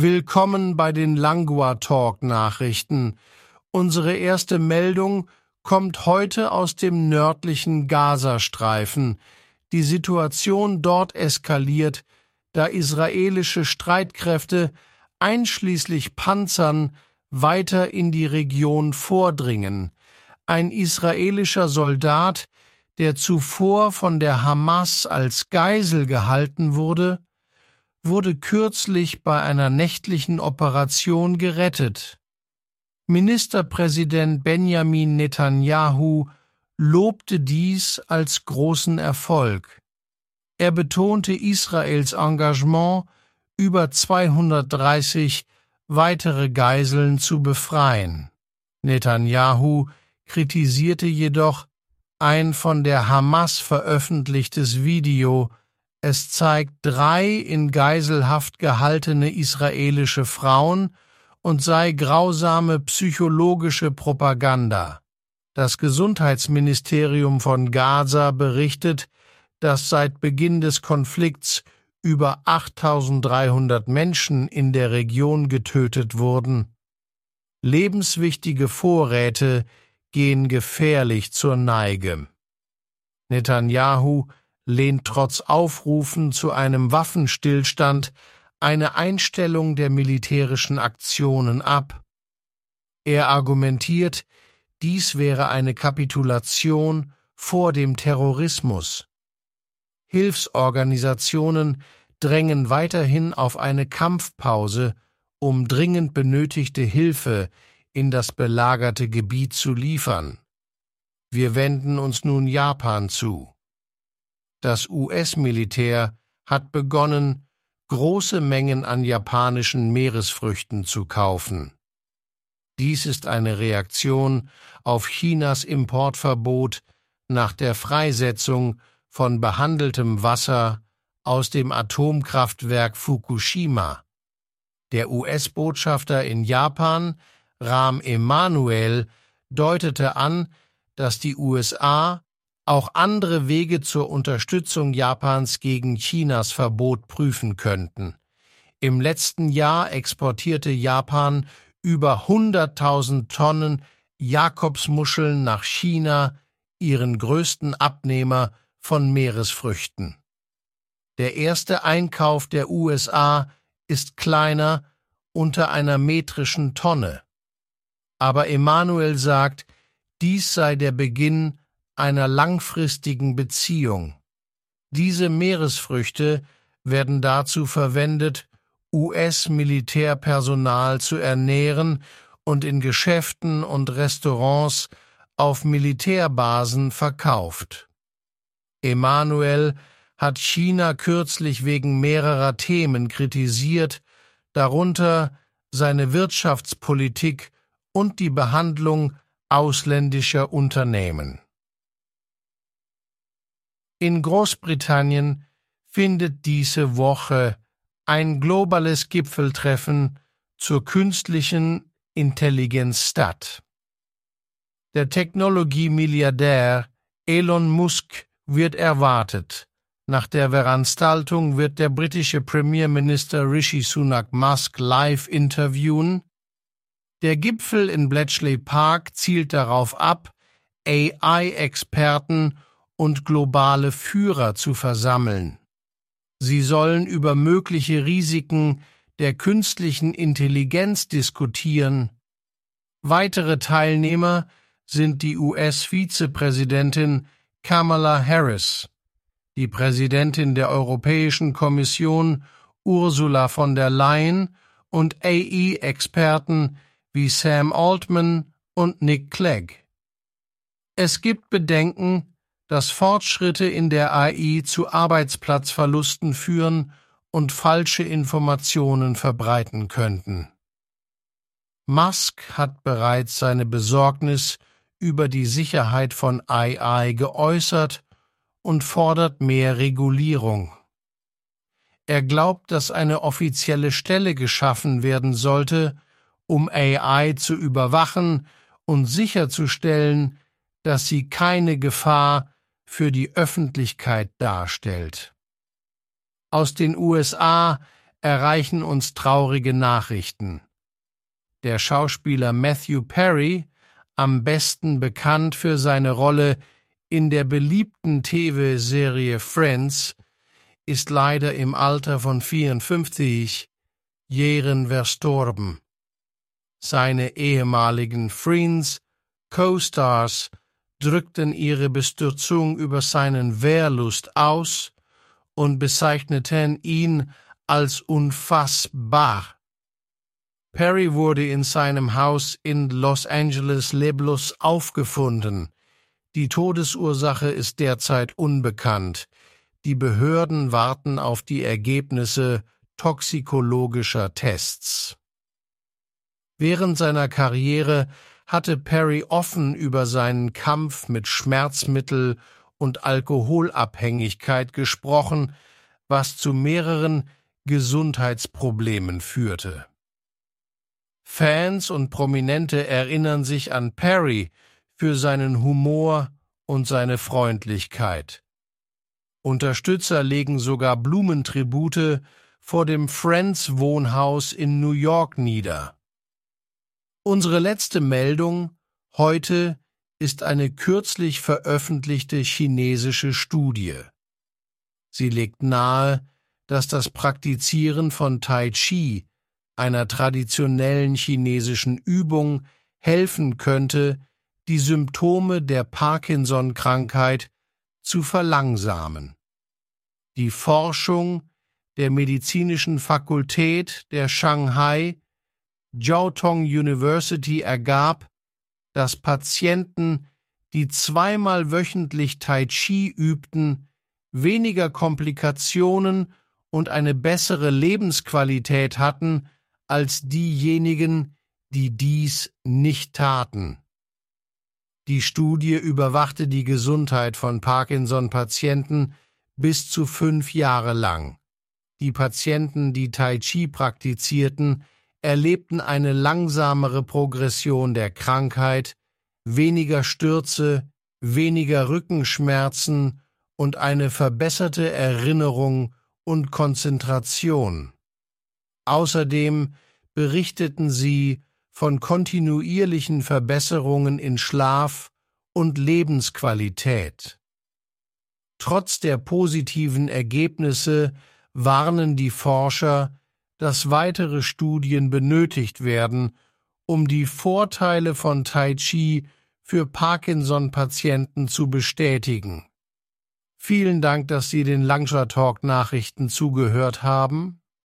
Willkommen bei den Langua Talk Nachrichten. Unsere erste Meldung kommt heute aus dem nördlichen Gazastreifen. Die Situation dort eskaliert, da israelische Streitkräfte einschließlich Panzern weiter in die Region vordringen. Ein israelischer Soldat, der zuvor von der Hamas als Geisel gehalten wurde, wurde kürzlich bei einer nächtlichen Operation gerettet. Ministerpräsident Benjamin Netanyahu lobte dies als großen Erfolg. Er betonte Israels Engagement, über 230 weitere Geiseln zu befreien. Netanyahu kritisierte jedoch ein von der Hamas veröffentlichtes Video, es zeigt drei in Geiselhaft gehaltene israelische Frauen und sei grausame psychologische Propaganda. Das Gesundheitsministerium von Gaza berichtet, dass seit Beginn des Konflikts über 8300 Menschen in der Region getötet wurden. Lebenswichtige Vorräte gehen gefährlich zur Neige. Netanyahu lehnt trotz Aufrufen zu einem Waffenstillstand eine Einstellung der militärischen Aktionen ab. Er argumentiert, dies wäre eine Kapitulation vor dem Terrorismus. Hilfsorganisationen drängen weiterhin auf eine Kampfpause, um dringend benötigte Hilfe in das belagerte Gebiet zu liefern. Wir wenden uns nun Japan zu. Das US-Militär hat begonnen, große Mengen an japanischen Meeresfrüchten zu kaufen. Dies ist eine Reaktion auf Chinas Importverbot nach der Freisetzung von behandeltem Wasser aus dem Atomkraftwerk Fukushima. Der US-Botschafter in Japan, Rahm Emanuel, deutete an, dass die USA auch andere Wege zur Unterstützung Japans gegen Chinas Verbot prüfen könnten. Im letzten Jahr exportierte Japan über 100.000 Tonnen Jakobsmuscheln nach China, ihren größten Abnehmer von Meeresfrüchten. Der erste Einkauf der USA ist kleiner unter einer metrischen Tonne. Aber Emanuel sagt, dies sei der Beginn einer langfristigen Beziehung. Diese Meeresfrüchte werden dazu verwendet, US-Militärpersonal zu ernähren und in Geschäften und Restaurants auf Militärbasen verkauft. Emanuel hat China kürzlich wegen mehrerer Themen kritisiert, darunter seine Wirtschaftspolitik und die Behandlung ausländischer Unternehmen. In Großbritannien findet diese Woche ein globales Gipfeltreffen zur künstlichen Intelligenz statt. Der Technologie-Milliardär Elon Musk wird erwartet. Nach der Veranstaltung wird der britische Premierminister Rishi Sunak Musk live interviewen. Der Gipfel in Bletchley Park zielt darauf ab, AI-Experten und globale Führer zu versammeln. Sie sollen über mögliche Risiken der künstlichen Intelligenz diskutieren. Weitere Teilnehmer sind die US-Vizepräsidentin Kamala Harris, die Präsidentin der Europäischen Kommission Ursula von der Leyen und AI-Experten wie Sam Altman und Nick Clegg. Es gibt Bedenken, dass Fortschritte in der AI zu Arbeitsplatzverlusten führen und falsche Informationen verbreiten könnten. Musk hat bereits seine Besorgnis über die Sicherheit von AI geäußert und fordert mehr Regulierung. Er glaubt, dass eine offizielle Stelle geschaffen werden sollte, um AI zu überwachen und sicherzustellen, dass sie keine Gefahr für die Öffentlichkeit darstellt. Aus den USA erreichen uns traurige Nachrichten. Der Schauspieler Matthew Perry, am besten bekannt für seine Rolle in der beliebten TV-Serie Friends, ist leider im Alter von 54 Jahren verstorben. Seine ehemaligen Friends, Co-Stars drückten ihre Bestürzung über seinen Wehrlust aus und bezeichneten ihn als unfassbar. Perry wurde in seinem Haus in Los Angeles leblos aufgefunden. Die Todesursache ist derzeit unbekannt. Die Behörden warten auf die Ergebnisse toxikologischer Tests. Während seiner Karriere hatte Perry offen über seinen Kampf mit Schmerzmittel und Alkoholabhängigkeit gesprochen, was zu mehreren Gesundheitsproblemen führte. Fans und Prominente erinnern sich an Perry für seinen Humor und seine Freundlichkeit. Unterstützer legen sogar Blumentribute vor dem Friends Wohnhaus in New York nieder. Unsere letzte Meldung heute ist eine kürzlich veröffentlichte chinesische Studie. Sie legt nahe, dass das Praktizieren von Tai Chi, einer traditionellen chinesischen Übung, helfen könnte, die Symptome der Parkinson-Krankheit zu verlangsamen. Die Forschung der medizinischen Fakultät der Shanghai Jiaotong University ergab, dass Patienten, die zweimal wöchentlich Tai Chi übten, weniger Komplikationen und eine bessere Lebensqualität hatten als diejenigen, die dies nicht taten. Die Studie überwachte die Gesundheit von Parkinson-Patienten bis zu fünf Jahre lang. Die Patienten, die Tai Chi praktizierten, erlebten eine langsamere Progression der Krankheit, weniger Stürze, weniger Rückenschmerzen und eine verbesserte Erinnerung und Konzentration. Außerdem berichteten sie von kontinuierlichen Verbesserungen in Schlaf und Lebensqualität. Trotz der positiven Ergebnisse warnen die Forscher, dass weitere Studien benötigt werden, um die Vorteile von Tai Chi für Parkinson-Patienten zu bestätigen. Vielen Dank, dass Sie den Langscher Talk Nachrichten zugehört haben.